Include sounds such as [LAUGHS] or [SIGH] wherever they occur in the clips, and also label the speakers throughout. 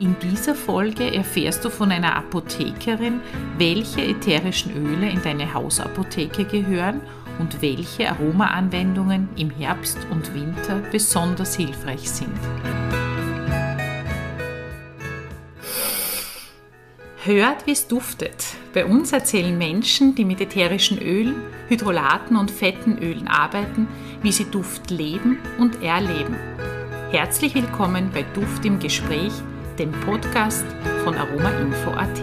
Speaker 1: In dieser Folge erfährst du von einer Apothekerin, welche ätherischen Öle in deine Hausapotheke gehören und welche Aromaanwendungen im Herbst und Winter besonders hilfreich sind. Hört, wie es duftet. Bei uns erzählen Menschen, die mit ätherischen Ölen, Hydrolaten und fetten Ölen arbeiten, wie sie Duft leben und erleben. Herzlich willkommen bei Duft im Gespräch – dem Podcast von aromainfo.at.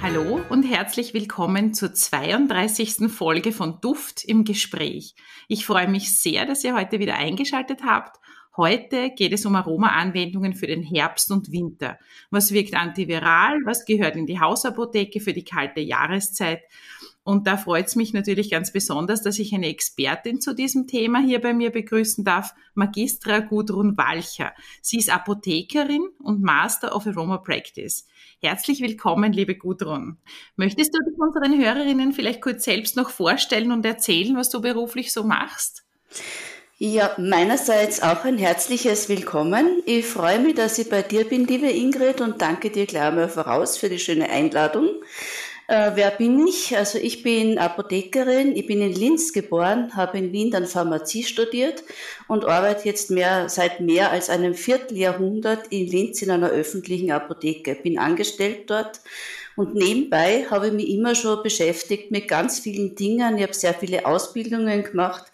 Speaker 1: Hallo und herzlich willkommen zur 32. Folge von Duft im Gespräch. Ich freue mich sehr, dass ihr heute wieder eingeschaltet habt. Heute geht es um Aromaanwendungen für den Herbst und Winter. Was wirkt antiviral? Was gehört in die Hausapotheke für die kalte Jahreszeit? Und da freut es mich natürlich ganz besonders, dass ich eine Expertin zu diesem Thema hier bei mir begrüßen darf, Magistra Gudrun Walcher. Sie ist Apothekerin und Master of Aroma Practice. Herzlich willkommen, liebe Gudrun. Möchtest du dich unseren Hörerinnen vielleicht kurz selbst noch vorstellen und erzählen, was du beruflich so machst?
Speaker 2: Ja, meinerseits auch ein herzliches Willkommen. Ich freue mich, dass ich bei dir bin, liebe Ingrid, und danke dir gleich einmal voraus für die schöne Einladung. Äh, wer bin ich? Also ich bin Apothekerin, ich bin in Linz geboren, habe in Wien dann Pharmazie studiert und arbeite jetzt mehr, seit mehr als einem Vierteljahrhundert in Linz in einer öffentlichen Apotheke. Bin angestellt dort und nebenbei habe ich mich immer schon beschäftigt mit ganz vielen Dingen. Ich habe sehr viele Ausbildungen gemacht,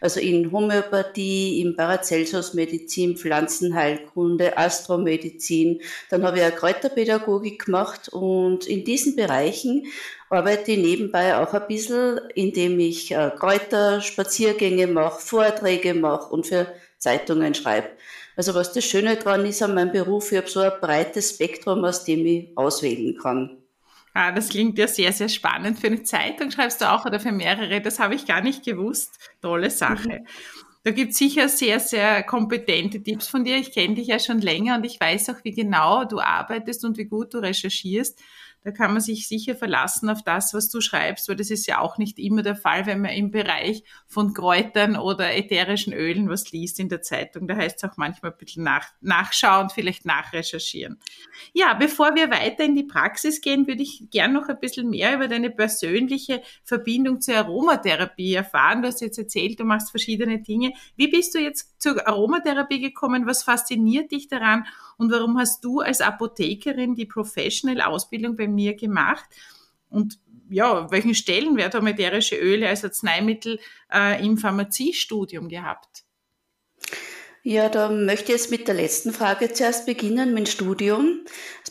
Speaker 2: also in Homöopathie, in Paracelsus-Medizin, Pflanzenheilkunde, Astromedizin. Dann habe ich eine Kräuterpädagogik gemacht und in diesen Bereichen arbeite ich nebenbei auch ein bisschen, indem ich äh, Kräuterspaziergänge mache, Vorträge mache und für Zeitungen schreibe. Also was das Schöne daran ist an meinem Beruf, ich habe so ein breites Spektrum, aus dem ich auswählen kann.
Speaker 1: Ah, das klingt ja sehr, sehr spannend. Für eine Zeitung schreibst du auch oder für mehrere, das habe ich gar nicht gewusst. Tolle Sache. Mhm. Da gibt es sicher sehr, sehr kompetente Tipps von dir. Ich kenne dich ja schon länger und ich weiß auch, wie genau du arbeitest und wie gut du recherchierst. Da kann man sich sicher verlassen auf das, was du schreibst, weil das ist ja auch nicht immer der Fall, wenn man im Bereich von Kräutern oder ätherischen Ölen was liest in der Zeitung. Da heißt es auch manchmal ein bisschen nach, nachschauen, vielleicht nachrecherchieren. Ja, bevor wir weiter in die Praxis gehen, würde ich gern noch ein bisschen mehr über deine persönliche Verbindung zur Aromatherapie erfahren. Du hast jetzt erzählt, du machst verschiedene Dinge. Wie bist du jetzt zur Aromatherapie gekommen? Was fasziniert dich daran? Und warum hast du als Apothekerin die Professional-Ausbildung bei mir gemacht? Und ja, welchen Stellenwert haben ätherische Öle als Arzneimittel äh, im Pharmaziestudium gehabt?
Speaker 2: Ja, da möchte ich jetzt mit der letzten Frage zuerst beginnen, mein Studium.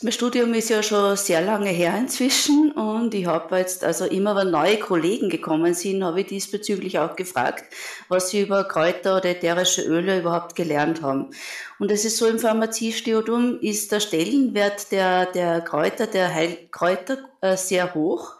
Speaker 2: Mein Studium ist ja schon sehr lange her inzwischen und ich habe jetzt, also immer wenn neue Kollegen gekommen sind, habe ich diesbezüglich auch gefragt, was sie über Kräuter oder ätherische Öle überhaupt gelernt haben. Und es ist so im Pharmaziestudium ist der Stellenwert der, der Kräuter, der Heilkräuter äh, sehr hoch.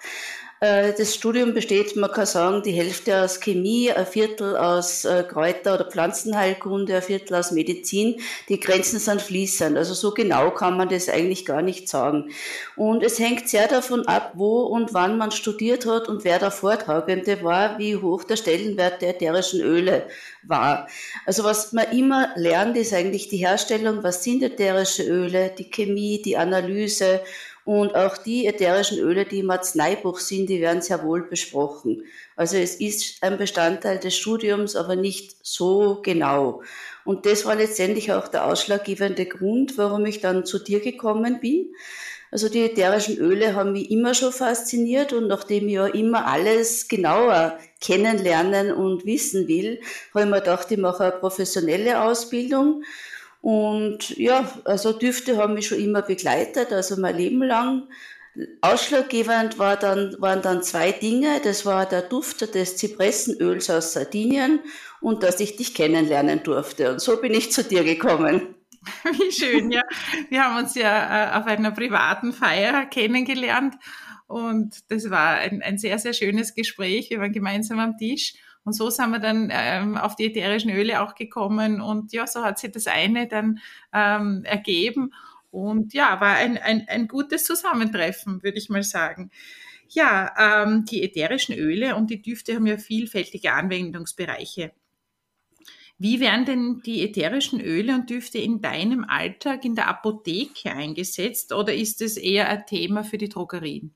Speaker 2: Äh, das Studium besteht, man kann sagen, die Hälfte aus Chemie, ein Viertel aus äh, Kräuter- oder Pflanzenheilkunde, ein Viertel aus Medizin. Die Grenzen sind fließend. Also so genau kann man das eigentlich gar nicht sagen. Und es hängt sehr davon ab, wo und wann man studiert hat und wer der Vortragende war, wie hoch der Stellenwert der ätherischen Öle war. Also was man immer lernt, ist eigentlich die Herstellung, was sind ätherische Öle, die Chemie, die Analyse und auch die ätherischen Öle, die im Arzneibuch sind, die werden sehr wohl besprochen. Also es ist ein Bestandteil des Studiums, aber nicht so genau. Und das war letztendlich auch der ausschlaggebende Grund, warum ich dann zu dir gekommen bin. Also die ätherischen Öle haben mich immer schon fasziniert und nachdem ich ja immer alles genauer kennenlernen und wissen will, habe ich mir gedacht, ich mache eine professionelle Ausbildung und ja, also Düfte haben mich schon immer begleitet, also mein Leben lang. Ausschlaggebend war dann, waren dann zwei Dinge. Das war der Duft des Zypressenöls aus Sardinien und dass ich dich kennenlernen durfte. Und so bin ich zu dir gekommen. [LAUGHS]
Speaker 1: Wie schön, ja. Wir haben uns ja äh, auf einer privaten Feier kennengelernt und das war ein, ein sehr, sehr schönes Gespräch. Wir waren gemeinsam am Tisch und so sind wir dann ähm, auf die ätherischen Öle auch gekommen und ja, so hat sich das eine dann ähm, ergeben. Und ja, war ein, ein, ein gutes Zusammentreffen, würde ich mal sagen. Ja, ähm, die ätherischen Öle und die Düfte haben ja vielfältige Anwendungsbereiche. Wie werden denn die ätherischen Öle und Düfte in deinem Alltag in der Apotheke eingesetzt oder ist es eher ein Thema für die Drogerien?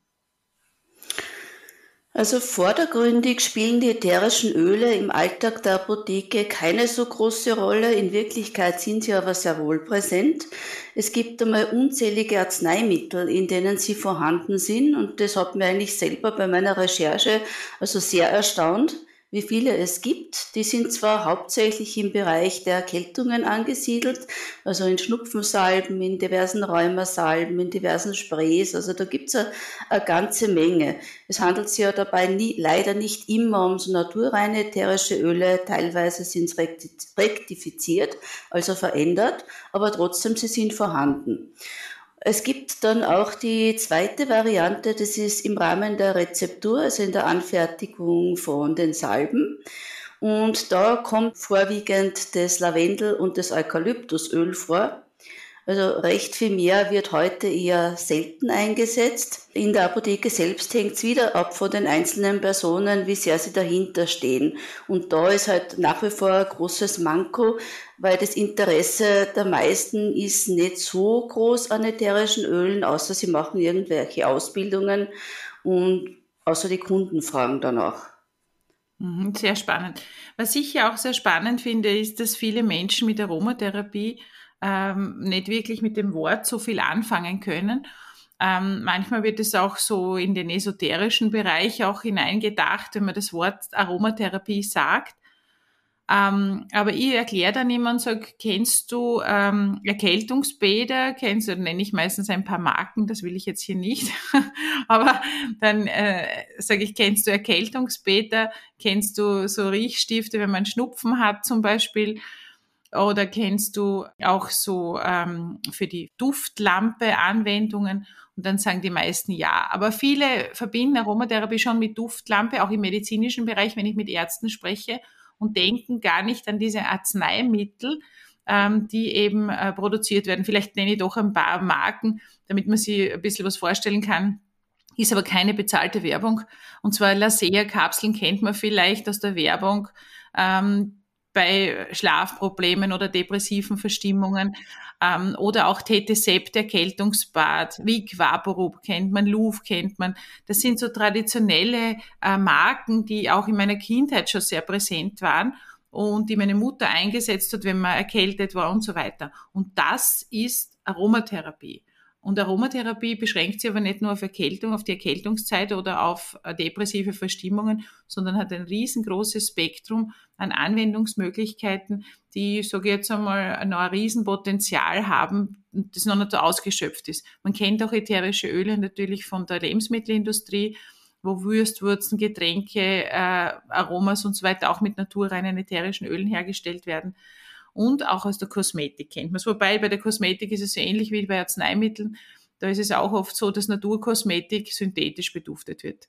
Speaker 2: Also vordergründig spielen die ätherischen Öle im Alltag der Apotheke keine so große Rolle. In Wirklichkeit sind sie aber sehr wohl präsent. Es gibt einmal unzählige Arzneimittel, in denen sie vorhanden sind und das hat mir eigentlich selber bei meiner Recherche also sehr erstaunt wie viele es gibt. Die sind zwar hauptsächlich im Bereich der Erkältungen angesiedelt, also in Schnupfensalben, in diversen Rheumasalben, in diversen Sprays, also da gibt's eine, eine ganze Menge. Es handelt sich ja dabei nie, leider nicht immer um so naturreine ätherische Öle, teilweise sind es rektifiziert, also verändert, aber trotzdem sie sind vorhanden. Es gibt dann auch die zweite Variante, das ist im Rahmen der Rezeptur, also in der Anfertigung von den Salben. Und da kommt vorwiegend das Lavendel und das Eukalyptusöl vor. Also recht viel mehr wird heute eher selten eingesetzt. In der Apotheke selbst hängt es wieder ab von den einzelnen Personen, wie sehr sie dahinter stehen. Und da ist halt nach wie vor ein großes Manko, weil das Interesse der meisten ist nicht so groß an ätherischen Ölen, außer sie machen irgendwelche Ausbildungen und außer die Kunden fragen danach.
Speaker 1: Mhm, sehr spannend. Was ich ja auch sehr spannend finde, ist, dass viele Menschen mit Aromatherapie ähm, nicht wirklich mit dem Wort so viel anfangen können. Ähm, manchmal wird es auch so in den esoterischen Bereich auch hineingedacht, wenn man das Wort Aromatherapie sagt. Ähm, aber ich erkläre dann immer und sage, kennst du ähm, Erkältungsbäder? Kennst du, nenne ich meistens ein paar Marken, das will ich jetzt hier nicht. [LAUGHS] aber dann äh, sage ich, kennst du Erkältungsbäder? Kennst du so Riechstifte, wenn man Schnupfen hat zum Beispiel? Oder kennst du auch so ähm, für die Duftlampe Anwendungen? Und dann sagen die meisten ja. Aber viele verbinden Aromatherapie schon mit Duftlampe, auch im medizinischen Bereich, wenn ich mit Ärzten spreche, und denken gar nicht an diese Arzneimittel, ähm, die eben äh, produziert werden. Vielleicht nenne ich doch ein paar Marken, damit man sich ein bisschen was vorstellen kann. Ist aber keine bezahlte Werbung. Und zwar Lasea-Kapseln kennt man vielleicht aus der Werbung. Ähm, bei Schlafproblemen oder depressiven Verstimmungen ähm, oder auch Tetesept, Erkältungsbad, Vic Vaporub kennt man, Louvre kennt man. Das sind so traditionelle äh, Marken, die auch in meiner Kindheit schon sehr präsent waren und die meine Mutter eingesetzt hat, wenn man erkältet war und so weiter. Und das ist Aromatherapie. Und Aromatherapie beschränkt sich aber nicht nur auf Erkältung, auf die Erkältungszeit oder auf äh, depressive Verstimmungen, sondern hat ein riesengroßes Spektrum an Anwendungsmöglichkeiten, die, sage ich jetzt einmal, noch ein Riesenpotenzial haben das noch nicht so ausgeschöpft ist. Man kennt auch ätherische Öle natürlich von der Lebensmittelindustrie, wo Würstwurzen, Getränke, äh, Aromas und so weiter auch mit naturreinen ätherischen Ölen hergestellt werden und auch aus der Kosmetik kennt man es. Wobei bei der Kosmetik ist es so ähnlich wie bei Arzneimitteln. Da ist es auch oft so, dass Naturkosmetik synthetisch beduftet wird.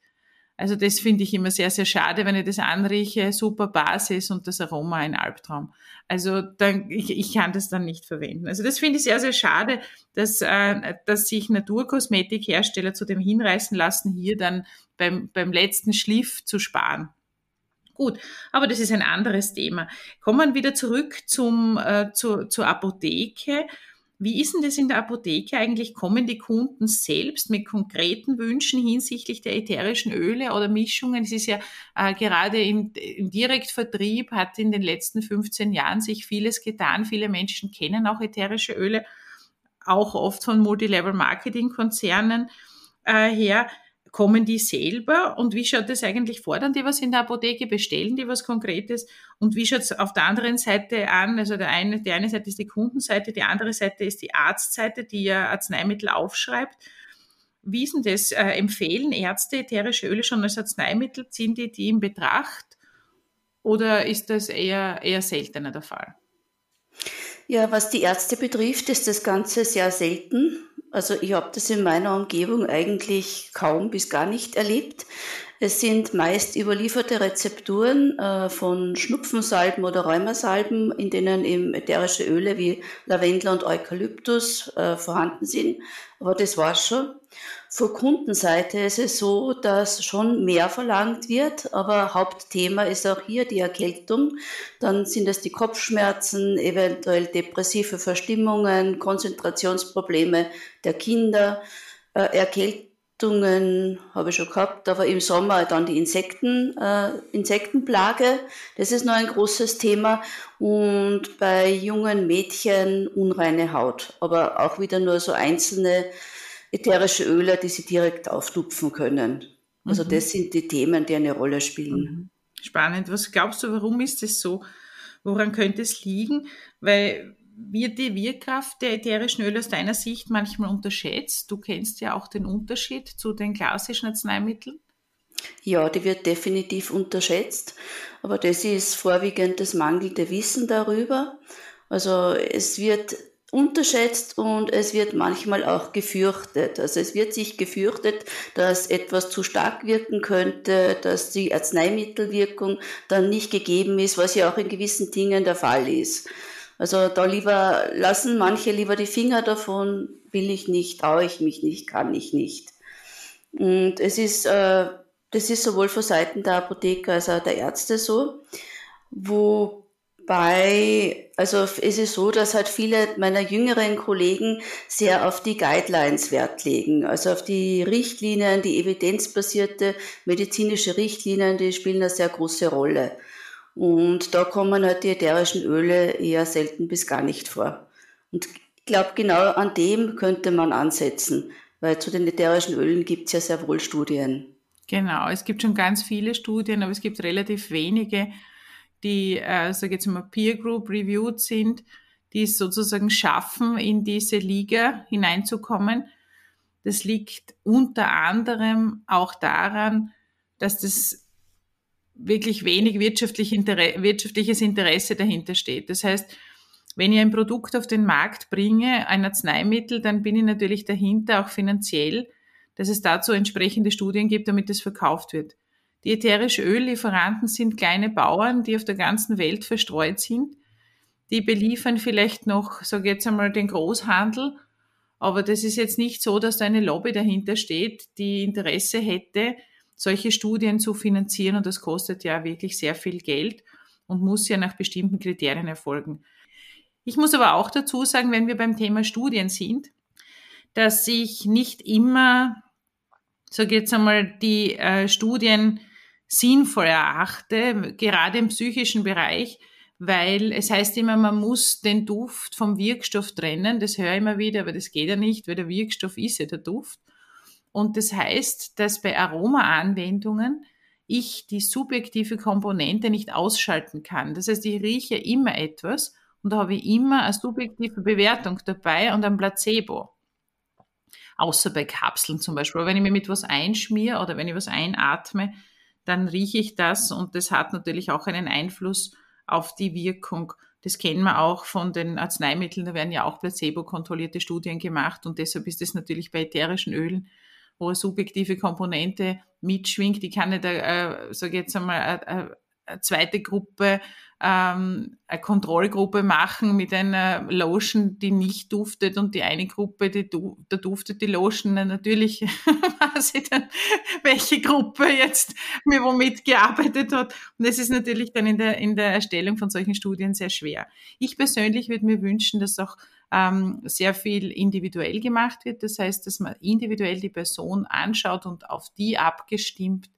Speaker 1: Also das finde ich immer sehr, sehr schade, wenn ich das anrieche, super Basis und das Aroma ein Albtraum. Also dann, ich, ich kann das dann nicht verwenden. Also das finde ich sehr, sehr schade, dass, äh, dass sich Naturkosmetikhersteller zu dem hinreißen lassen, hier dann beim, beim letzten Schliff zu sparen. Gut, aber das ist ein anderes Thema. Kommen wir wieder zurück zum, äh, zu, zur Apotheke. Wie ist denn das in der Apotheke eigentlich? Kommen die Kunden selbst mit konkreten Wünschen hinsichtlich der ätherischen Öle oder Mischungen? Es ist ja äh, gerade im, im Direktvertrieb hat in den letzten 15 Jahren sich vieles getan. Viele Menschen kennen auch ätherische Öle, auch oft von Multilevel-Marketing-Konzernen äh, her kommen die selber und wie schaut das eigentlich vor, dann die was in der Apotheke bestellen, die was Konkretes und wie schaut es auf der anderen Seite an, also der eine, die eine Seite ist die Kundenseite, die andere Seite ist die Arztseite, die ja Arzneimittel aufschreibt. Wie ist denn das? Äh, empfehlen Ärzte ätherische Öle schon als Arzneimittel? Ziehen die die in Betracht? Oder ist das eher, eher seltener der Fall?
Speaker 2: Ja, was die Ärzte betrifft, ist das Ganze sehr selten. Also ich habe das in meiner Umgebung eigentlich kaum bis gar nicht erlebt. Es sind meist überlieferte Rezepturen äh, von Schnupfensalben oder Rheumasalben, in denen eben ätherische Öle wie Lavendel und Eukalyptus äh, vorhanden sind. Aber das war's schon. Von Kundenseite ist es so, dass schon mehr verlangt wird, aber Hauptthema ist auch hier die Erkältung. Dann sind es die Kopfschmerzen, eventuell depressive Verstimmungen, Konzentrationsprobleme der Kinder, äh, Erkältung Vergiftungen habe ich schon gehabt, aber im Sommer dann die Insekten, äh, Insektenplage, das ist noch ein großes Thema und bei jungen Mädchen unreine Haut, aber auch wieder nur so einzelne ätherische Öle, die sie direkt auftupfen können. Also mhm. das sind die Themen, die eine Rolle spielen. Mhm.
Speaker 1: Spannend. Was glaubst du, warum ist es so? Woran könnte es liegen? Weil wird die Wirkkraft der ätherischen Öle aus deiner Sicht manchmal unterschätzt? Du kennst ja auch den Unterschied zu den klassischen Arzneimitteln.
Speaker 2: Ja, die wird definitiv unterschätzt, aber das ist vorwiegend das mangelnde Wissen darüber. Also es wird unterschätzt und es wird manchmal auch gefürchtet. Also es wird sich gefürchtet, dass etwas zu stark wirken könnte, dass die Arzneimittelwirkung dann nicht gegeben ist, was ja auch in gewissen Dingen der Fall ist. Also da lieber lassen manche lieber die Finger davon, will ich nicht, traue ich mich nicht, kann ich nicht. Und es ist, äh, das ist sowohl von Seiten der Apotheker als auch der Ärzte so, wobei, also es ist so, dass halt viele meiner jüngeren Kollegen sehr auf die Guidelines Wert legen, also auf die Richtlinien, die evidenzbasierte medizinische Richtlinien, die spielen eine sehr große Rolle. Und da kommen halt die ätherischen Öle eher selten bis gar nicht vor. Und ich glaube, genau an dem könnte man ansetzen, weil zu den ätherischen Ölen gibt es ja sehr wohl Studien.
Speaker 1: Genau, es gibt schon ganz viele Studien, aber es gibt relativ wenige, die, äh, sage jetzt mal, Peer Group reviewed sind, die es sozusagen schaffen, in diese Liga hineinzukommen. Das liegt unter anderem auch daran, dass das wirklich wenig wirtschaftlich Inter wirtschaftliches Interesse dahinter steht. Das heißt, wenn ich ein Produkt auf den Markt bringe, ein Arzneimittel, dann bin ich natürlich dahinter auch finanziell, dass es dazu entsprechende Studien gibt, damit es verkauft wird. Die ätherische Öllieferanten sind kleine Bauern, die auf der ganzen Welt verstreut sind. Die beliefern vielleicht noch, sage jetzt einmal, den Großhandel. Aber das ist jetzt nicht so, dass da eine Lobby dahinter steht, die Interesse hätte, solche Studien zu finanzieren und das kostet ja wirklich sehr viel Geld und muss ja nach bestimmten Kriterien erfolgen. Ich muss aber auch dazu sagen, wenn wir beim Thema Studien sind, dass ich nicht immer, sage jetzt einmal, die äh, Studien sinnvoll erachte, gerade im psychischen Bereich, weil es heißt immer, man muss den Duft vom Wirkstoff trennen. Das höre ich immer wieder, aber das geht ja nicht, weil der Wirkstoff ist ja der Duft. Und das heißt, dass bei Aromaanwendungen ich die subjektive Komponente nicht ausschalten kann. Das heißt, ich rieche immer etwas und da habe ich immer eine subjektive Bewertung dabei und ein Placebo. Außer bei Kapseln zum Beispiel. Aber wenn ich mir mit was einschmiere oder wenn ich was einatme, dann rieche ich das und das hat natürlich auch einen Einfluss auf die Wirkung. Das kennen wir auch von den Arzneimitteln, da werden ja auch placebo-kontrollierte Studien gemacht und deshalb ist es natürlich bei ätherischen Ölen wo eine subjektive Komponente mitschwingt. Ich kann nicht, äh, sage jetzt einmal, eine, eine zweite Gruppe, ähm, eine Kontrollgruppe machen mit einer Lotion, die nicht duftet und die eine Gruppe, die du, da duftet die Lotion. Na, natürlich [LAUGHS] weiß ich dann, welche Gruppe jetzt mir womit gearbeitet hat. Und das ist natürlich dann in der, in der Erstellung von solchen Studien sehr schwer. Ich persönlich würde mir wünschen, dass auch ähm, sehr viel individuell gemacht wird. Das heißt, dass man individuell die Person anschaut und auf die abgestimmt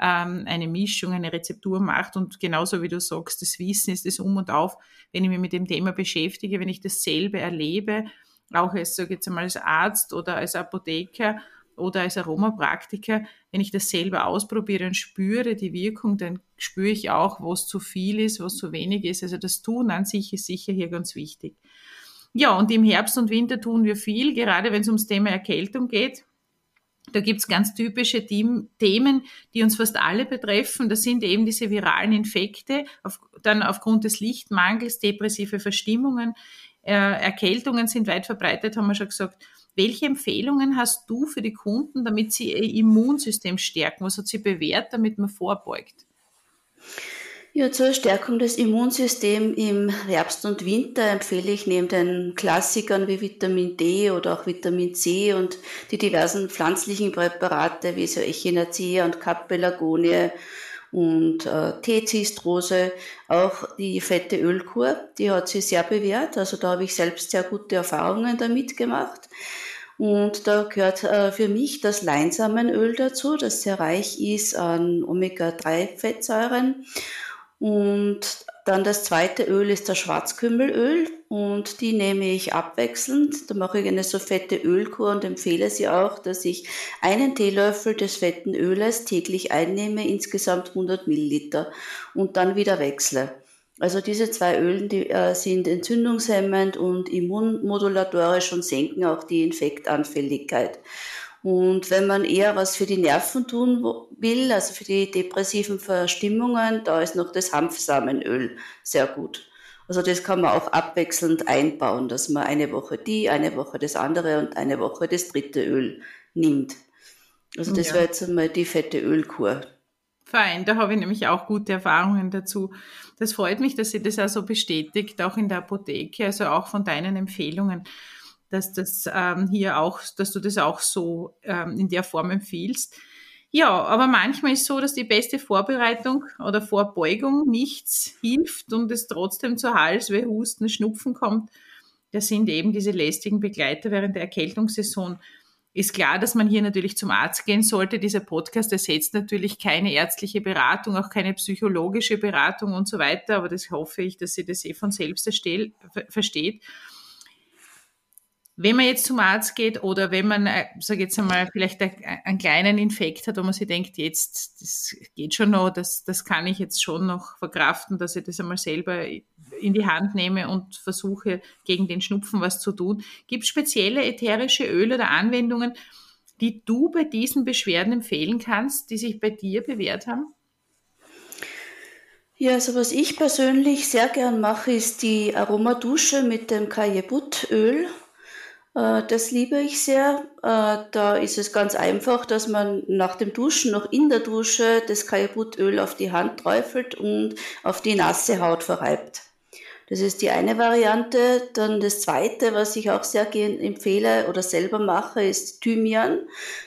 Speaker 1: ähm, eine Mischung, eine Rezeptur macht. Und genauso wie du sagst, das Wissen ist das Um und Auf, wenn ich mich mit dem Thema beschäftige, wenn ich dasselbe erlebe, auch als, sage jetzt einmal, als Arzt oder als Apotheker oder als Aromapraktiker, wenn ich das selber ausprobiere und spüre die Wirkung, dann spüre ich auch, was zu viel ist, was zu wenig ist. Also das Tun an sich ist sicher hier ganz wichtig. Ja, und im Herbst und Winter tun wir viel, gerade wenn es ums Thema Erkältung geht. Da gibt's ganz typische Themen, die uns fast alle betreffen. Das sind eben diese viralen Infekte, auf, dann aufgrund des Lichtmangels, depressive Verstimmungen, äh, Erkältungen sind weit verbreitet, haben wir schon gesagt. Welche Empfehlungen hast du für die Kunden, damit sie ihr Immunsystem stärken? Was hat sie bewährt, damit man vorbeugt?
Speaker 2: Ja, zur Stärkung des Immunsystems im Herbst und Winter empfehle ich neben den Klassikern wie Vitamin D oder auch Vitamin C und die diversen pflanzlichen Präparate wie so Echinacea und Capelagonie und äh, T-Zistrose, auch die fette Ölkur, die hat sich sehr bewährt. Also da habe ich selbst sehr gute Erfahrungen damit gemacht. Und da gehört äh, für mich das Leinsamenöl dazu, das sehr reich ist an Omega-3-Fettsäuren und dann das zweite Öl ist das Schwarzkümmelöl und die nehme ich abwechselnd. Da mache ich eine so fette Ölkur und empfehle sie auch, dass ich einen Teelöffel des fetten Öles täglich einnehme, insgesamt 100 Milliliter und dann wieder wechsle. Also diese zwei Ölen, die äh, sind entzündungshemmend und immunmodulatorisch und senken auch die Infektanfälligkeit. Und wenn man eher was für die Nerven tun will, also für die depressiven Verstimmungen, da ist noch das Hanfsamenöl sehr gut. Also das kann man auch abwechselnd einbauen, dass man eine Woche die, eine Woche das andere und eine Woche das dritte Öl nimmt. Also das ja. wäre jetzt einmal die fette Ölkur.
Speaker 1: Fein, da habe ich nämlich auch gute Erfahrungen dazu. Das freut mich, dass sie das also bestätigt, auch in der Apotheke, also auch von deinen Empfehlungen dass das ähm, hier auch, dass du das auch so ähm, in der Form empfiehlst. Ja, aber manchmal ist so, dass die beste Vorbereitung oder Vorbeugung nichts hilft und es trotzdem zu Halsweh, Husten, Schnupfen kommt. Das sind eben diese lästigen Begleiter während der Erkältungssaison. Ist klar, dass man hier natürlich zum Arzt gehen sollte. Dieser Podcast ersetzt natürlich keine ärztliche Beratung, auch keine psychologische Beratung und so weiter. Aber das hoffe ich, dass sie das eh von selbst versteht. Wenn man jetzt zum Arzt geht oder wenn man, äh, sag jetzt einmal, vielleicht einen kleinen Infekt hat, wo man sich denkt, jetzt, das geht schon noch, das, das kann ich jetzt schon noch verkraften, dass ich das einmal selber in die Hand nehme und versuche, gegen den Schnupfen was zu tun. Gibt es spezielle ätherische Öle oder Anwendungen, die du bei diesen Beschwerden empfehlen kannst, die sich bei dir bewährt haben?
Speaker 2: Ja, also was ich persönlich sehr gern mache, ist die Aromadusche mit dem Kajebut-Öl. Äh, das liebe ich sehr. Äh, da ist es ganz einfach, dass man nach dem Duschen noch in der Dusche das Kajabutöl auf die Hand träufelt und auf die nasse Haut verreibt. Das ist die eine Variante. Dann das zweite, was ich auch sehr gerne empfehle oder selber mache, ist Thymian.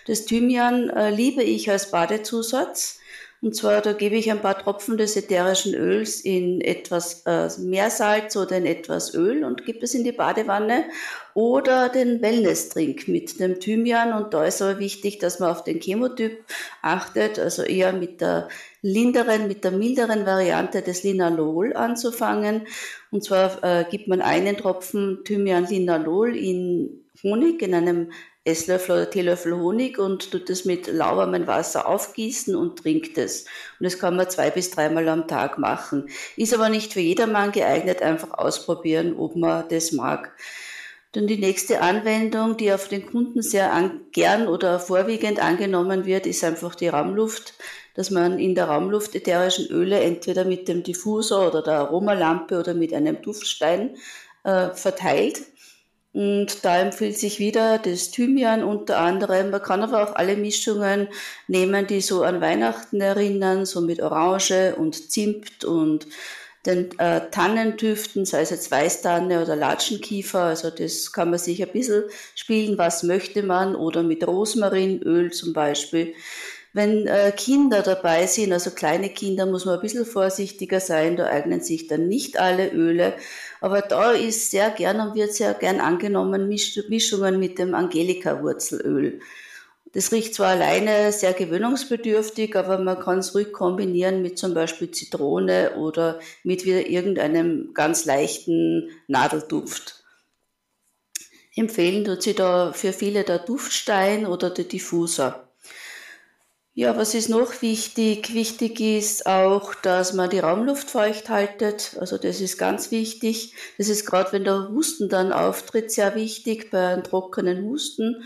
Speaker 2: Das Thymian äh, liebe ich als Badezusatz. Und zwar, da gebe ich ein paar Tropfen des ätherischen Öls in etwas äh, Meersalz oder in etwas Öl und gebe es in die Badewanne. Oder den Wellness-Trink mit dem Thymian. Und da ist aber wichtig, dass man auf den Chemotyp achtet, also eher mit der linderen, mit der milderen Variante des Linalol anzufangen. Und zwar äh, gibt man einen Tropfen Thymian-Linalol in Honig, in einem Esslöffel oder Teelöffel Honig und tut es mit lauwarmem Wasser aufgießen und trinkt es. Und das kann man zwei bis dreimal am Tag machen. Ist aber nicht für jedermann geeignet, einfach ausprobieren, ob man das mag. Dann die nächste Anwendung, die auf den Kunden sehr gern oder vorwiegend angenommen wird, ist einfach die Raumluft, dass man in der Raumluft ätherischen Öle entweder mit dem Diffusor oder der Aromalampe oder mit einem Duftstein äh, verteilt und da empfiehlt sich wieder das Thymian unter anderem. Man kann aber auch alle Mischungen nehmen, die so an Weihnachten erinnern, so mit Orange und Zimt und den äh, Tannentüften, sei es jetzt Weißtanne oder Latschenkiefer. Also das kann man sich ein bisschen spielen, was möchte man. Oder mit Rosmarinöl zum Beispiel. Wenn äh, Kinder dabei sind, also kleine Kinder, muss man ein bisschen vorsichtiger sein. Da eignen sich dann nicht alle Öle. Aber da ist sehr gern und wird sehr gern angenommen Mischungen mit dem Angelika-Wurzelöl. Das riecht zwar alleine sehr gewöhnungsbedürftig, aber man kann es ruhig kombinieren mit zum Beispiel Zitrone oder mit wieder irgendeinem ganz leichten Nadelduft. Empfehlen tut sie da für viele der Duftstein oder der Diffuser. Ja, was ist noch wichtig? Wichtig ist auch, dass man die Raumluft feucht haltet. Also das ist ganz wichtig. Das ist gerade, wenn der Husten dann auftritt, sehr wichtig bei einem trockenen Husten.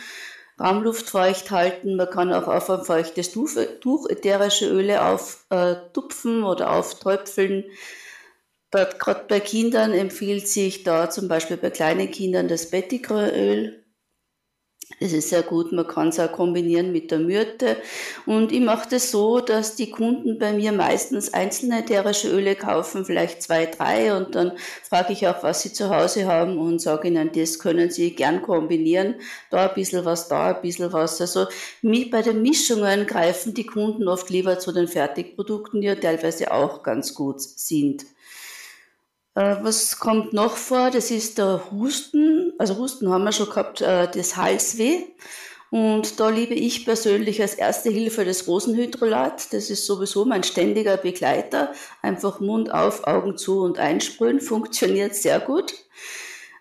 Speaker 2: Raumluft feucht halten. Man kann auch auf ein feuchtes Tuch, ätherische Öle auftupfen äh, oder auftröpfeln. Gerade bei Kindern empfiehlt sich da zum Beispiel bei kleinen Kindern das Bettigrööl Das ist sehr gut. Man kann es auch kombinieren mit der Myrte. Und ich mache das so, dass die Kunden bei mir meistens einzelne ätherische Öle kaufen, vielleicht zwei, drei. Und dann frage ich auch, was sie zu Hause haben und sage ihnen, das können sie gern kombinieren. Da ein bisschen was, da ein bisschen was. Also bei den Mischungen greifen die Kunden oft lieber zu den Fertigprodukten, die ja teilweise auch ganz gut sind. Äh, was kommt noch vor? Das ist der Husten. Also Husten haben wir schon gehabt, äh, das Halsweh. Und da liebe ich persönlich als erste Hilfe das Rosenhydrolat. Das ist sowieso mein ständiger Begleiter. Einfach Mund auf, Augen zu und einsprühen. [LAUGHS] Funktioniert sehr gut.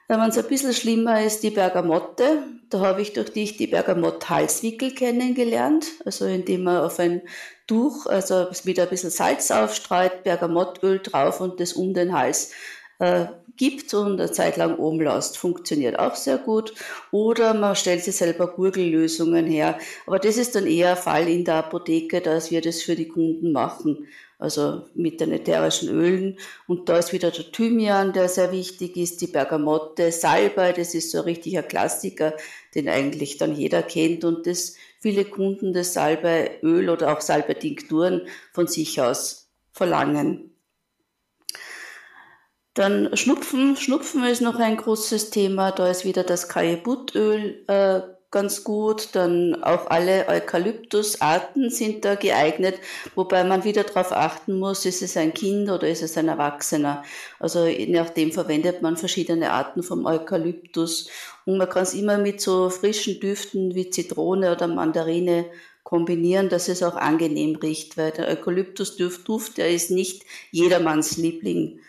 Speaker 2: Wenn es ein bisschen schlimmer ist, die Bergamotte. Da habe ich durch dich die Bergamott-Halswickel kennengelernt. Also indem man auf ein Tuch, also wieder ein bisschen Salz aufstreut, Bergamottöl drauf und das um den Hals äh, gibt und eine Zeit lang oben lässt. Funktioniert auch sehr gut. Oder man stellt sich selber Gurgellösungen her. Aber das ist dann eher ein Fall in der Apotheke, dass wir das für die Kunden machen also mit den ätherischen Ölen. Und da ist wieder der Thymian, der sehr wichtig ist, die Bergamotte, Salbei, das ist so ein richtiger Klassiker, den eigentlich dann jeder kennt und das viele Kunden das Salbeiöl oder auch Salbeitinkturen von sich aus verlangen. Dann Schnupfen. Schnupfen ist noch ein großes Thema. Da ist wieder das Kajebutöl äh, ganz gut. Dann auch alle Eukalyptusarten sind da geeignet, wobei man wieder darauf achten muss, ist es ein Kind oder ist es ein Erwachsener. Also je nachdem verwendet man verschiedene Arten vom Eukalyptus und man kann es immer mit so frischen Düften wie Zitrone oder Mandarine kombinieren, dass es auch angenehm riecht, weil der Eukalyptusduft, der ist nicht jedermanns Liebling.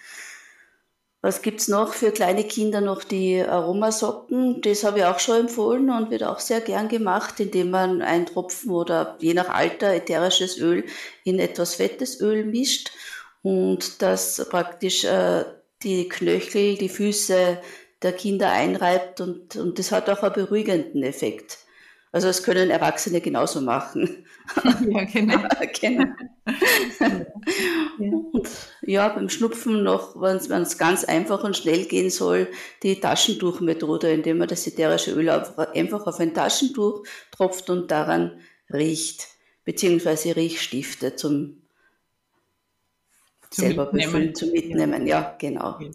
Speaker 2: Was gibt's noch für kleine Kinder? Noch die Aromasocken. Das habe ich auch schon empfohlen und wird auch sehr gern gemacht, indem man einen Tropfen oder je nach Alter ätherisches Öl in etwas fettes Öl mischt und das praktisch äh, die Knöchel, die Füße der Kinder einreibt und, und das hat auch einen beruhigenden Effekt. Also das können Erwachsene genauso machen. [LAUGHS] Ja, genau. [LAUGHS] genau. Ja. Und ja, beim Schnupfen noch, wenn es ganz einfach und schnell gehen soll, die Taschentuchmethode, indem man das ätherische Öl einfach auf ein Taschentuch tropft und daran riecht, beziehungsweise Riechstifte zum, zum selber mitnehmen. befüllen, zum Mitnehmen. Ja, genau. Ja.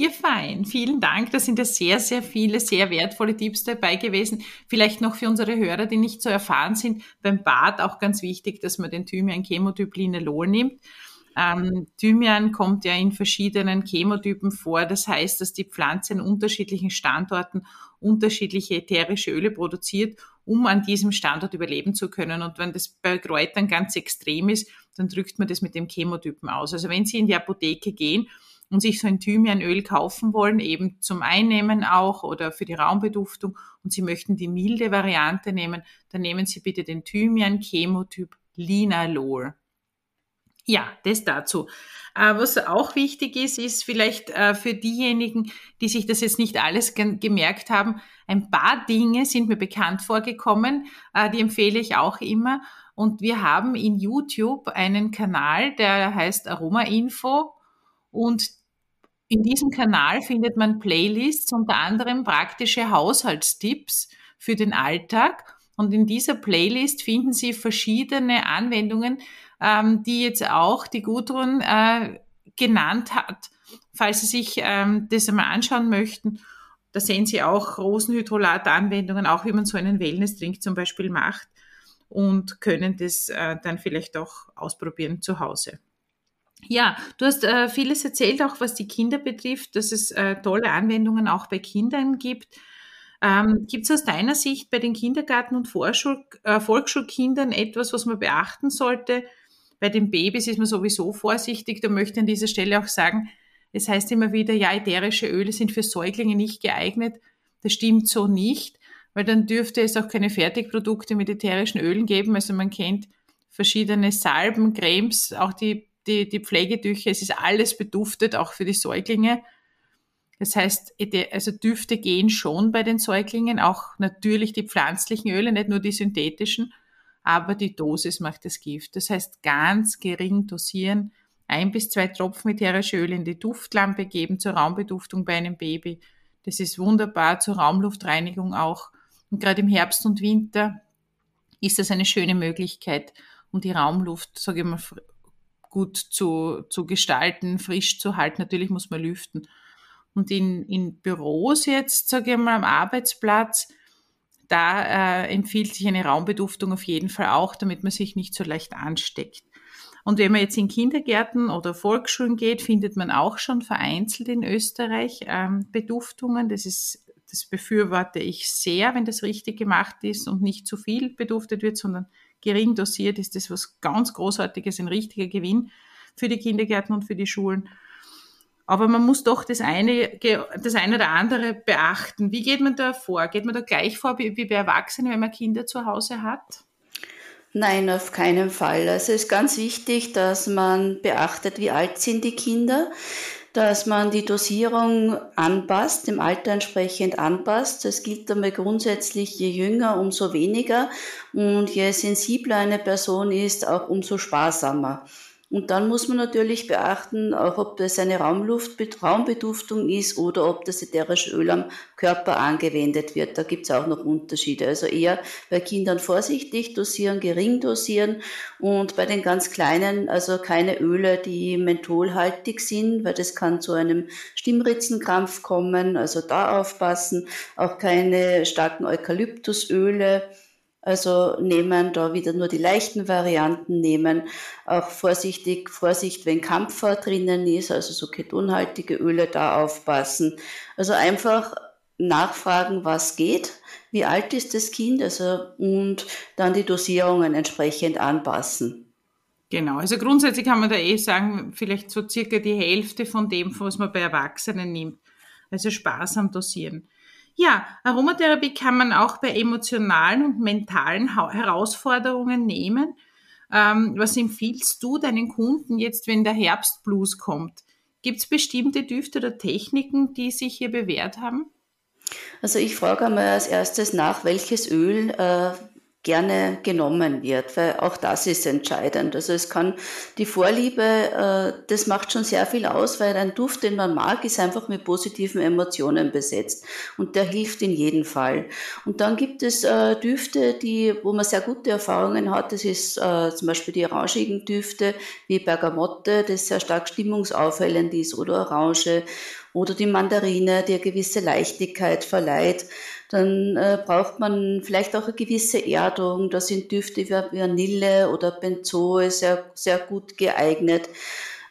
Speaker 1: Ja, fein. Vielen Dank. Da sind ja sehr, sehr viele, sehr wertvolle Tipps dabei gewesen. Vielleicht noch für unsere Hörer, die nicht so erfahren sind, beim Bad auch ganz wichtig, dass man den Thymian Chemotyp Linalol nimmt. Ähm, Thymian kommt ja in verschiedenen Chemotypen vor. Das heißt, dass die Pflanze an unterschiedlichen Standorten unterschiedliche ätherische Öle produziert, um an diesem Standort überleben zu können. Und wenn das bei Kräutern ganz extrem ist, dann drückt man das mit dem Chemotypen aus. Also wenn Sie in die Apotheke gehen und sich so ein Thymianöl kaufen wollen, eben zum Einnehmen auch oder für die Raumbeduftung und Sie möchten die milde Variante nehmen, dann nehmen Sie bitte den Thymian Chemotyp Linalol. Ja, das dazu. Äh, was auch wichtig ist, ist vielleicht äh, für diejenigen, die sich das jetzt nicht alles gemerkt haben, ein paar Dinge sind mir bekannt vorgekommen, äh, die empfehle ich auch immer. Und wir haben in YouTube einen Kanal, der heißt Aroma Info. Und in diesem Kanal findet man Playlists, unter anderem praktische Haushaltstipps für den Alltag. Und in dieser Playlist finden Sie verschiedene Anwendungen, ähm, die jetzt auch die Gudrun äh, genannt hat. Falls Sie sich ähm, das einmal anschauen möchten, da sehen Sie auch Rosenhydrolat-Anwendungen, auch wie man so einen Wellness-Drink zum Beispiel macht und können das äh, dann vielleicht auch ausprobieren zu Hause. Ja, du hast äh, vieles erzählt, auch was die Kinder betrifft, dass es äh, tolle Anwendungen auch bei Kindern gibt. Ähm, gibt es aus deiner Sicht bei den Kindergarten- und Vorschul äh, Volksschulkindern etwas, was man beachten sollte? Bei den Babys ist man sowieso vorsichtig. Da möchte ich an dieser Stelle auch sagen, es heißt immer wieder, ja, ätherische Öle sind für Säuglinge nicht geeignet. Das stimmt so nicht, weil dann dürfte es auch keine Fertigprodukte mit ätherischen Ölen geben. Also man kennt verschiedene Salben, Cremes, auch die die, die Pflegetücher, es ist alles beduftet, auch für die Säuglinge. Das heißt, also Düfte gehen schon bei den Säuglingen, auch natürlich die pflanzlichen Öle, nicht nur die synthetischen, aber die Dosis macht das Gift. Das heißt, ganz gering dosieren, ein bis zwei Tropfen ätherische Öle in die Duftlampe geben zur Raumbeduftung bei einem Baby. Das ist wunderbar zur Raumluftreinigung auch. Und gerade im Herbst und Winter ist das eine schöne Möglichkeit, um die Raumluft, sage ich mal, gut zu, zu gestalten, frisch zu halten. Natürlich muss man lüften. Und in, in Büros jetzt, sage ich mal, am Arbeitsplatz, da äh, empfiehlt sich eine Raumbeduftung auf jeden Fall auch, damit man sich nicht so leicht ansteckt. Und wenn man jetzt in Kindergärten oder Volksschulen geht, findet man auch schon vereinzelt in Österreich ähm, Beduftungen. Das ist, das befürworte ich sehr, wenn das richtig gemacht ist und nicht zu viel beduftet wird, sondern gering dosiert ist das was ganz Großartiges, ein richtiger Gewinn für die Kindergärten und für die Schulen. Aber man muss doch das eine, das eine oder andere beachten. Wie geht man da vor? Geht man da gleich vor wie, bei Erwachsenen, wenn man Kinder zu Hause hat?
Speaker 2: Nein, auf keinen Fall. Also es ist ganz wichtig, dass man beachtet, wie alt sind die Kinder, dass man die Dosierung anpasst, dem Alter entsprechend anpasst. Das gilt einmal grundsätzlich, je jünger, umso weniger und je sensibler eine Person ist, auch umso sparsamer. Und dann muss man natürlich beachten, auch ob das eine Raumluft, Raumbeduftung ist oder ob das ätherische Öl am Körper angewendet wird. Da gibt es auch noch Unterschiede. Also eher bei Kindern vorsichtig dosieren, gering dosieren und bei den ganz Kleinen also keine Öle, die mentholhaltig sind, weil das kann zu einem Stimmritzenkrampf kommen. Also da aufpassen. Auch keine starken Eukalyptusöle also nehmen da wieder nur die leichten Varianten nehmen. Auch vorsichtig, Vorsicht, wenn Kampfer drinnen ist, also so ketonhaltige Öle da aufpassen. Also einfach nachfragen, was geht, wie alt ist das Kind, also und dann die Dosierungen entsprechend anpassen.
Speaker 1: Genau, also grundsätzlich kann man da eh sagen, vielleicht so circa die Hälfte von dem, was man bei Erwachsenen nimmt. Also sparsam dosieren. Ja, Aromatherapie kann man auch bei emotionalen und mentalen Herausforderungen nehmen. Ähm, was empfiehlst du deinen Kunden jetzt, wenn der Herbstblues kommt? Gibt es bestimmte Düfte oder Techniken, die sich hier bewährt haben?
Speaker 2: Also ich frage einmal als erstes nach, welches Öl äh, gerne genommen wird, weil auch das ist entscheidend. Also es kann die Vorliebe, äh, das macht schon sehr viel aus, weil ein Duft, den man mag, ist einfach mit positiven Emotionen besetzt und der hilft in jedem Fall. Und dann gibt es äh, Düfte, die, wo man sehr gute Erfahrungen hat. Das ist äh, zum Beispiel die orangigen Düfte wie Bergamotte, das sehr stark stimmungsaufhellend ist, oder Orange oder die Mandarine, die eine gewisse Leichtigkeit verleiht. Dann äh, braucht man vielleicht auch eine gewisse Erdung. Da sind Düfte wie Vanille oder Benzoe sehr, sehr gut geeignet.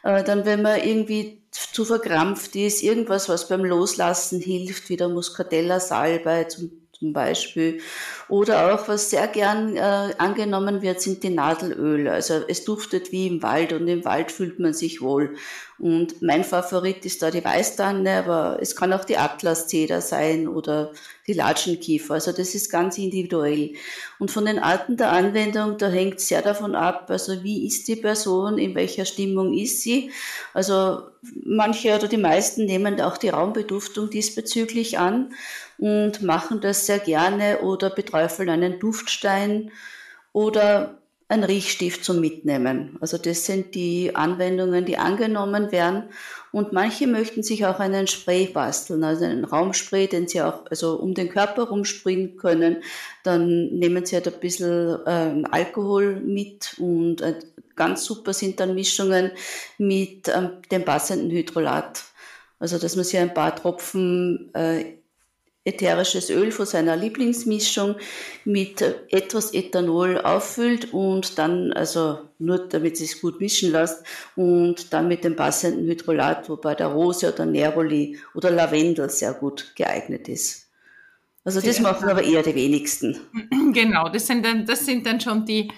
Speaker 2: Äh, dann, wenn man irgendwie zu verkrampft ist, irgendwas, was beim Loslassen hilft, wie der Muscatella Salbei zum zum Beispiel. Oder auch, was sehr gern äh, angenommen wird, sind die Nadelöle. Also es duftet wie im Wald und im Wald fühlt man sich wohl. Und mein Favorit ist da die Weißtanne, aber es kann auch die Atlaszeder sein oder die Latschenkiefer. Also das ist ganz individuell. Und von den Arten der Anwendung, da hängt sehr davon ab, also wie ist die Person, in welcher Stimmung ist sie. Also manche oder die meisten nehmen auch die Raumbeduftung diesbezüglich an und machen das sehr gerne oder beträufeln einen Duftstein oder ein Riechstift zum Mitnehmen. Also das sind die Anwendungen, die angenommen werden. Und manche möchten sich auch einen Spray basteln, also einen Raumspray, den sie auch also um den Körper rumspringen können. Dann nehmen sie halt ein bisschen äh, Alkohol mit und äh, ganz super sind dann Mischungen mit ähm, dem passenden Hydrolat. Also dass man sich ein paar Tropfen äh, ätherisches Öl von seiner Lieblingsmischung mit etwas Ethanol auffüllt und dann, also nur damit es sich gut mischen lässt, und dann mit dem passenden Hydrolat, wobei der Rose oder Neroli oder Lavendel sehr gut geeignet ist. Also das machen aber eher die wenigsten. [CLEARS THROAT]
Speaker 1: Genau, das sind dann, das sind dann schon die,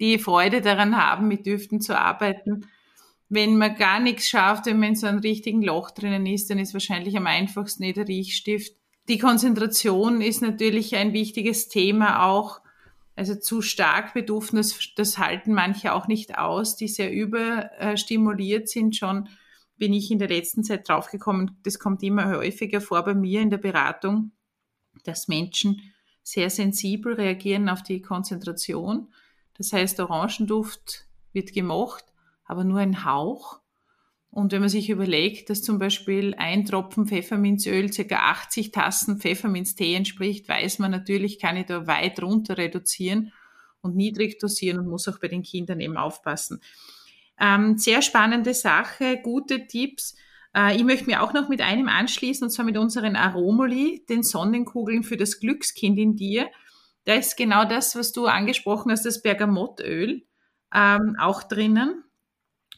Speaker 1: die Freude daran haben, mit Düften zu arbeiten. Wenn man gar nichts schafft, wenn man in so einem richtigen Loch drinnen ist, dann ist wahrscheinlich am einfachsten der Riechstift die Konzentration ist natürlich ein wichtiges Thema auch. Also zu stark bedufen, das, das halten manche auch nicht aus, die sehr überstimuliert sind schon, bin ich in der letzten Zeit draufgekommen, das kommt immer häufiger vor bei mir in der Beratung, dass Menschen sehr sensibel reagieren auf die Konzentration. Das heißt, Orangenduft wird gemocht, aber nur ein Hauch. Und wenn man sich überlegt, dass zum Beispiel ein Tropfen Pfefferminzöl ca. 80 Tassen Pfefferminztee entspricht, weiß man natürlich, kann ich da weit runter reduzieren und niedrig dosieren und muss auch bei den Kindern eben aufpassen. Ähm, sehr spannende Sache, gute Tipps. Äh, ich möchte mir auch noch mit einem anschließen, und zwar mit unseren Aromoli, den Sonnenkugeln für das Glückskind in dir. Da ist genau das, was du angesprochen hast, das Bergamottöl ähm, auch drinnen.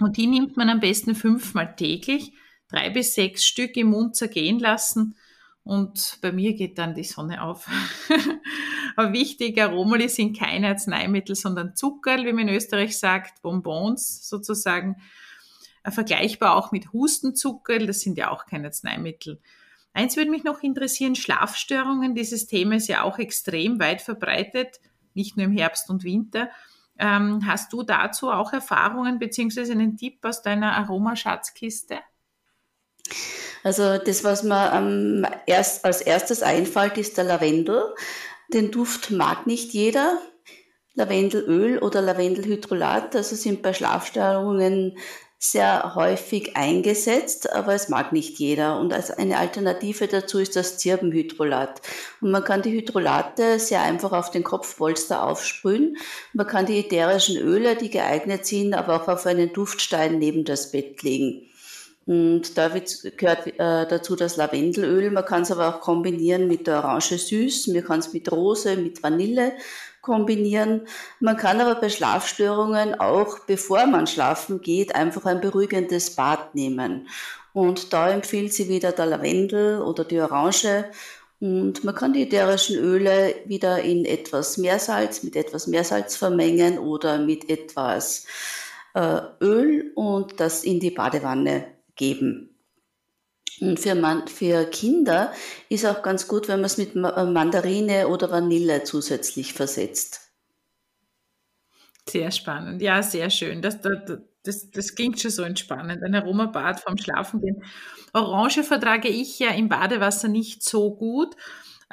Speaker 1: Und die nimmt man am besten fünfmal täglich, drei bis sechs Stück im Mund zergehen lassen. Und bei mir geht dann die Sonne auf. [LAUGHS] Aber wichtig, Aromali sind keine Arzneimittel, sondern Zuckerl, wie man in Österreich sagt, Bonbons sozusagen. Äh, vergleichbar auch mit Hustenzuckerl, das sind ja auch keine Arzneimittel. Eins würde mich noch interessieren, Schlafstörungen. Dieses Thema ist ja auch extrem weit verbreitet, nicht nur im Herbst und Winter. Ähm, hast du dazu auch Erfahrungen beziehungsweise einen Tipp aus deiner Aromaschatzkiste?
Speaker 2: Also das, was mir ähm, erst, als erstes einfällt, ist der Lavendel. Den Duft mag nicht jeder. Lavendelöl oder Lavendelhydrolat, also sind bei Schlafstörungen sehr häufig eingesetzt, aber es mag nicht jeder. Und als eine Alternative dazu ist das Zirbenhydrolat. Und man kann die Hydrolate sehr einfach auf den Kopfpolster aufsprühen. Man kann die ätherischen Öle, die geeignet sind, aber auch auf einen Duftstein neben das Bett legen. Und da gehört äh, dazu das Lavendelöl. Man kann es aber auch kombinieren mit der Orange Süß. Man kann es mit Rose, mit Vanille kombinieren. Man kann aber bei Schlafstörungen auch, bevor man schlafen geht, einfach ein beruhigendes Bad nehmen. Und da empfiehlt sie wieder der Lavendel oder die Orange. Und man kann die ätherischen Öle wieder in etwas Meersalz, mit etwas Meersalz vermengen oder mit etwas äh, Öl und das in die Badewanne geben. Und für, Man für Kinder ist auch ganz gut, wenn man es mit äh, Mandarine oder Vanille zusätzlich versetzt.
Speaker 1: Sehr spannend, ja, sehr schön. Das, das, das, das klingt schon so entspannend. Ein Aromabad vorm Schlafengehen. Orange vertrage ich ja im Badewasser nicht so gut.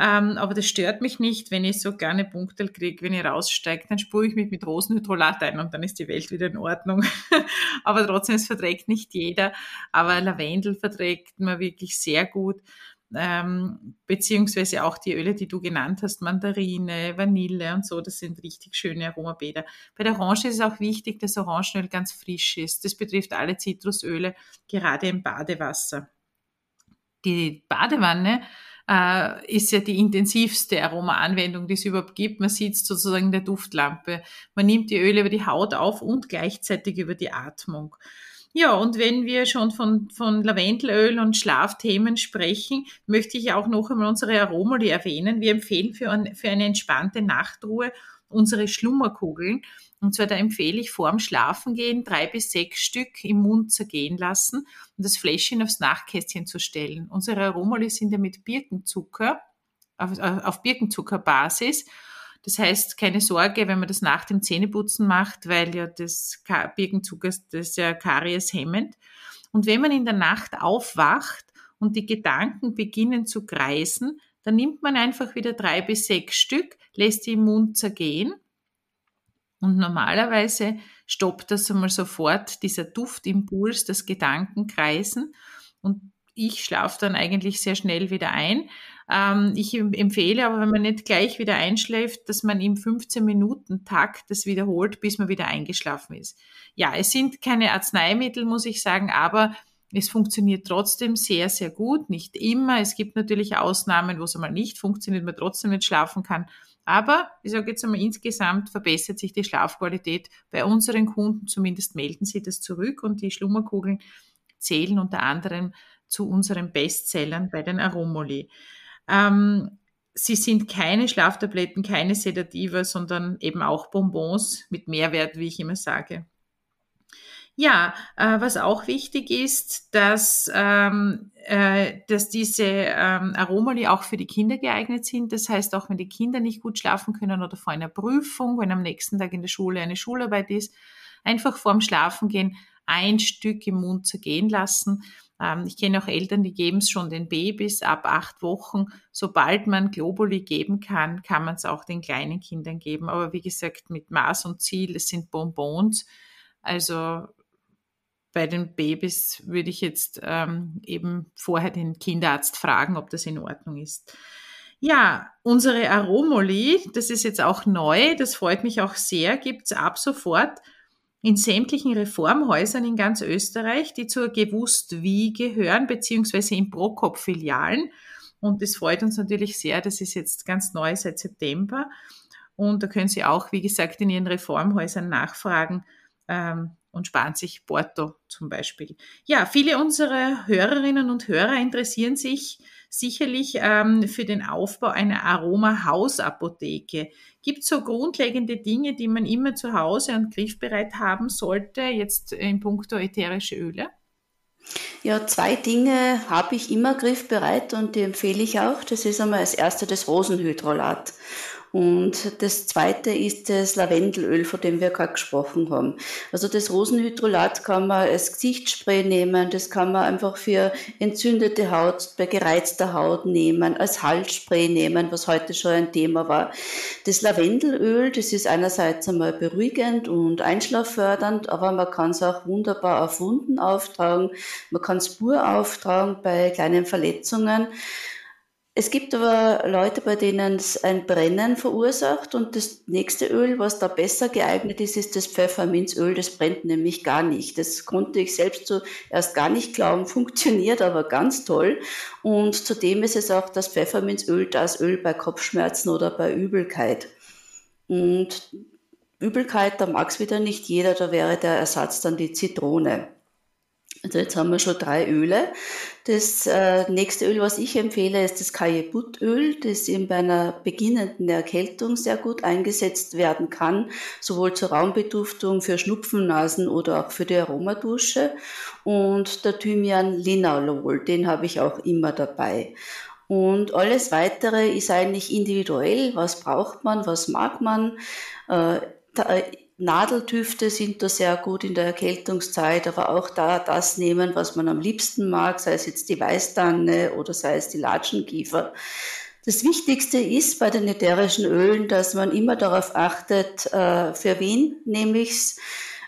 Speaker 1: Ähm, aber das stört mich nicht, wenn ich so gerne Punkte kriege, wenn ich raussteige, dann spüre ich mich mit Rosenhydrolat ein und dann ist die Welt wieder in Ordnung. [LAUGHS] aber trotzdem, es verträgt nicht jeder. Aber Lavendel verträgt man wirklich sehr gut. Ähm, beziehungsweise auch die Öle, die du genannt hast, Mandarine, Vanille und so, das sind richtig schöne Aromabäder. Bei der Orange ist es auch wichtig, dass Orangenöl ganz frisch ist. Das betrifft alle Zitrusöle, gerade im Badewasser. Die Badewanne äh, ist ja die intensivste Aromaanwendung, die es überhaupt gibt. Man sieht sozusagen in der Duftlampe. Man nimmt die Öle über die Haut auf und gleichzeitig über die Atmung. Ja, und wenn wir schon von, von Lavendelöl und Schlafthemen sprechen, möchte ich auch noch einmal unsere Aromoli erwähnen. Wir empfehlen für, ein, für eine entspannte Nachtruhe unsere Schlummerkugeln. Und zwar da empfehle ich vorm Schlafengehen drei bis sechs Stück im Mund zergehen lassen und das Fläschchen aufs Nachtkästchen zu stellen. Unsere Aromoli sind ja mit Birkenzucker, auf, auf Birkenzuckerbasis. Das heißt, keine Sorge, wenn man das nach dem Zähneputzen macht, weil ja das Birkenzucker, das ja Karies hemmend. Und wenn man in der Nacht aufwacht und die Gedanken beginnen zu kreisen, dann nimmt man einfach wieder drei bis sechs Stück, lässt die im Mund zergehen und normalerweise stoppt das einmal sofort, dieser Duftimpuls, das Gedankenkreisen. Und ich schlafe dann eigentlich sehr schnell wieder ein. Ähm, ich empfehle aber, wenn man nicht gleich wieder einschläft, dass man im 15-Minuten-Takt das wiederholt, bis man wieder eingeschlafen ist. Ja, es sind keine Arzneimittel, muss ich sagen, aber es funktioniert trotzdem sehr, sehr gut. Nicht immer. Es gibt natürlich Ausnahmen, wo es einmal nicht funktioniert, man trotzdem nicht schlafen kann. Aber ich sage jetzt einmal, insgesamt verbessert sich die Schlafqualität bei unseren Kunden. Zumindest melden sie das zurück und die Schlummerkugeln zählen unter anderem zu unseren Bestsellern bei den Aromoli. Ähm, sie sind keine Schlaftabletten, keine Sedativa, sondern eben auch Bonbons mit Mehrwert, wie ich immer sage. Ja, äh, was auch wichtig ist, dass, ähm, äh, dass diese ähm, Aromali auch für die Kinder geeignet sind. Das heißt, auch wenn die Kinder nicht gut schlafen können oder vor einer Prüfung, wenn am nächsten Tag in der Schule eine Schularbeit ist, einfach vorm Schlafengehen ein Stück im Mund zergehen lassen. Ähm, ich kenne auch Eltern, die geben es schon den Babys ab acht Wochen. Sobald man Globuli geben kann, kann man es auch den kleinen Kindern geben. Aber wie gesagt, mit Maß und Ziel, es sind Bonbons. Also bei den Babys würde ich jetzt ähm, eben vorher den Kinderarzt fragen, ob das in Ordnung ist. Ja, unsere Aromoli, das ist jetzt auch neu, das freut mich auch sehr, gibt's ab sofort in sämtlichen Reformhäusern in ganz Österreich, die zur Gewusst wie gehören, beziehungsweise in Prokop-Filialen. Und das freut uns natürlich sehr. Das ist jetzt ganz neu seit September. Und da können Sie auch, wie gesagt, in Ihren Reformhäusern nachfragen ähm, und sparen sich Porto zum Beispiel. Ja, viele unserer Hörerinnen und Hörer interessieren sich sicherlich ähm, für den Aufbau einer Aroma-Hausapotheke. Gibt es so grundlegende Dinge, die man immer zu Hause und griffbereit haben sollte, jetzt in puncto ätherische Öle?
Speaker 2: Ja, zwei Dinge habe ich immer griffbereit und die empfehle ich auch. Das ist einmal das erste das Rosenhydrolat. Und das zweite ist das Lavendelöl, von dem wir gerade gesprochen haben. Also das Rosenhydrolat kann man als Gesichtsspray nehmen, das kann man einfach für entzündete Haut, bei gereizter Haut nehmen, als Halsspray nehmen, was heute schon ein Thema war. Das Lavendelöl, das ist einerseits einmal beruhigend und einschlaffördernd, aber man kann es auch wunderbar auf Wunden auftragen, man kann Spur auftragen bei kleinen Verletzungen. Es gibt aber Leute, bei denen es ein Brennen verursacht und das nächste Öl, was da besser geeignet ist, ist das Pfefferminzöl. Das brennt nämlich gar nicht. Das konnte ich selbst zuerst gar nicht glauben, [LAUGHS] funktioniert aber ganz toll. Und zudem ist es auch das Pfefferminzöl das Öl bei Kopfschmerzen oder bei Übelkeit. Und Übelkeit, da mag es wieder nicht jeder, da wäre der Ersatz dann die Zitrone. Also jetzt haben wir schon drei Öle. Das äh, nächste Öl, was ich empfehle, ist das Kajebutöl, das eben bei einer beginnenden Erkältung sehr gut eingesetzt werden kann, sowohl zur Raumbeduftung für Schnupfennasen oder auch für die Aromadusche. Und der Thymian Linalol, den habe ich auch immer dabei. Und alles weitere ist eigentlich individuell. Was braucht man? Was mag man? Äh, Nadeltüfte sind da sehr gut in der Erkältungszeit, aber auch da das nehmen, was man am liebsten mag, sei es jetzt die Weißtanne oder sei es die Latschenkiefer. Das Wichtigste ist bei den ätherischen Ölen, dass man immer darauf achtet, äh, für wen nehme ich's,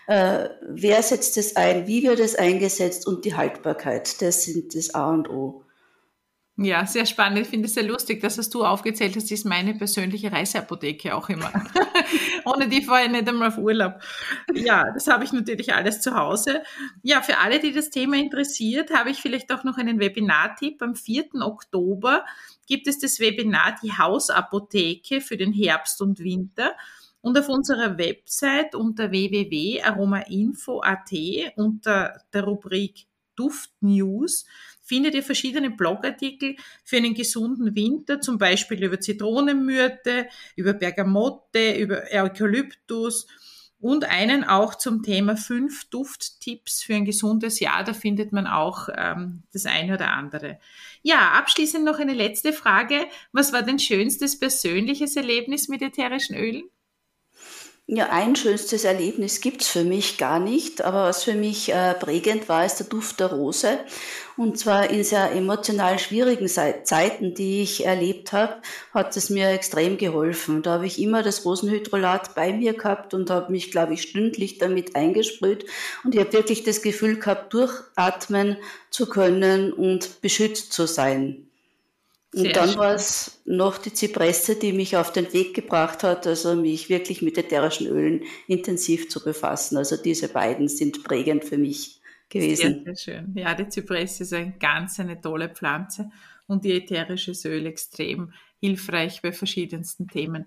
Speaker 2: äh, wer setzt es ein, wie wird es eingesetzt und die Haltbarkeit. Das sind das A und O.
Speaker 1: Ja, sehr spannend. Ich finde es sehr lustig, dass was du aufgezählt hast, ist meine persönliche Reiseapotheke auch immer. [LAUGHS] Ohne die fahre ich nicht einmal auf Urlaub. Ja, das habe ich natürlich alles zu Hause. Ja, für alle, die das Thema interessiert, habe ich vielleicht auch noch einen Webinar-Tipp. Am 4. Oktober gibt es das Webinar Die Hausapotheke für den Herbst und Winter. Und auf unserer Website unter www.aromainfo.at unter der Rubrik Duft News findet ihr verschiedene Blogartikel für einen gesunden Winter, zum Beispiel über Zitronenmyrte, über Bergamotte, über Eukalyptus und einen auch zum Thema fünf Dufttipps für ein gesundes Jahr. Da findet man auch ähm, das eine oder andere. Ja, abschließend noch eine letzte Frage. Was war dein schönstes persönliches Erlebnis mit ätherischen Ölen?
Speaker 2: Ja, ein schönstes Erlebnis gibt's für mich gar nicht, aber was für mich äh, prägend war, ist der Duft der Rose. Und zwar in sehr emotional schwierigen Zeiten, die ich erlebt habe, hat es mir extrem geholfen. Da habe ich immer das Rosenhydrolat bei mir gehabt und habe mich, glaube ich, stündlich damit eingesprüht. Und ich habe wirklich das Gefühl gehabt, durchatmen zu können und beschützt zu sein. Sehr und dann war es noch die Zypresse, die mich auf den Weg gebracht hat, also mich wirklich mit ätherischen Ölen intensiv zu befassen. Also diese beiden sind prägend für mich gewesen.
Speaker 1: Sehr, sehr schön. Ja, die Zypresse ist eine ganz eine tolle Pflanze und die ätherische Öl extrem hilfreich bei verschiedensten Themen.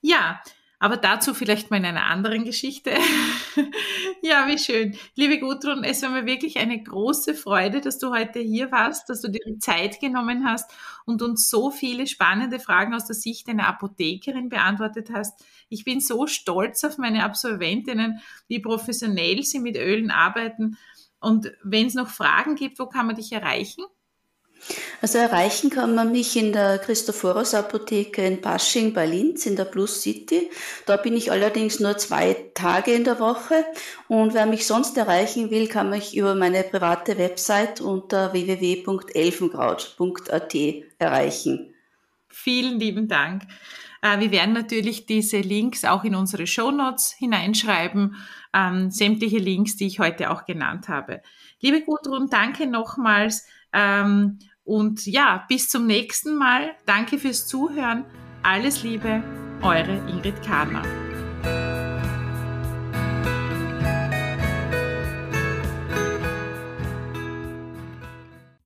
Speaker 1: Ja, aber dazu vielleicht mal in einer anderen Geschichte. [LAUGHS] ja, wie schön. Liebe Gudrun, es war mir wirklich eine große Freude, dass du heute hier warst, dass du dir die Zeit genommen hast und uns so viele spannende Fragen aus der Sicht einer Apothekerin beantwortet hast. Ich bin so stolz auf meine Absolventinnen, wie professionell sie mit Ölen arbeiten. Und wenn es noch Fragen gibt, wo kann man dich erreichen?
Speaker 2: Also erreichen kann man mich in der Christophoros Apotheke in Pasching bei Linz in der Plus City. Da bin ich allerdings nur zwei Tage in der Woche und wer mich sonst erreichen will, kann mich über meine private Website unter www.elfenkraut.at erreichen.
Speaker 1: Vielen lieben Dank. Äh, wir werden natürlich diese Links auch in unsere Show Notes hineinschreiben, ähm, sämtliche Links, die ich heute auch genannt habe. Liebe Gudrun, danke nochmals. Ähm, und ja, bis zum nächsten Mal. Danke fürs Zuhören. Alles Liebe, eure Ingrid Karner.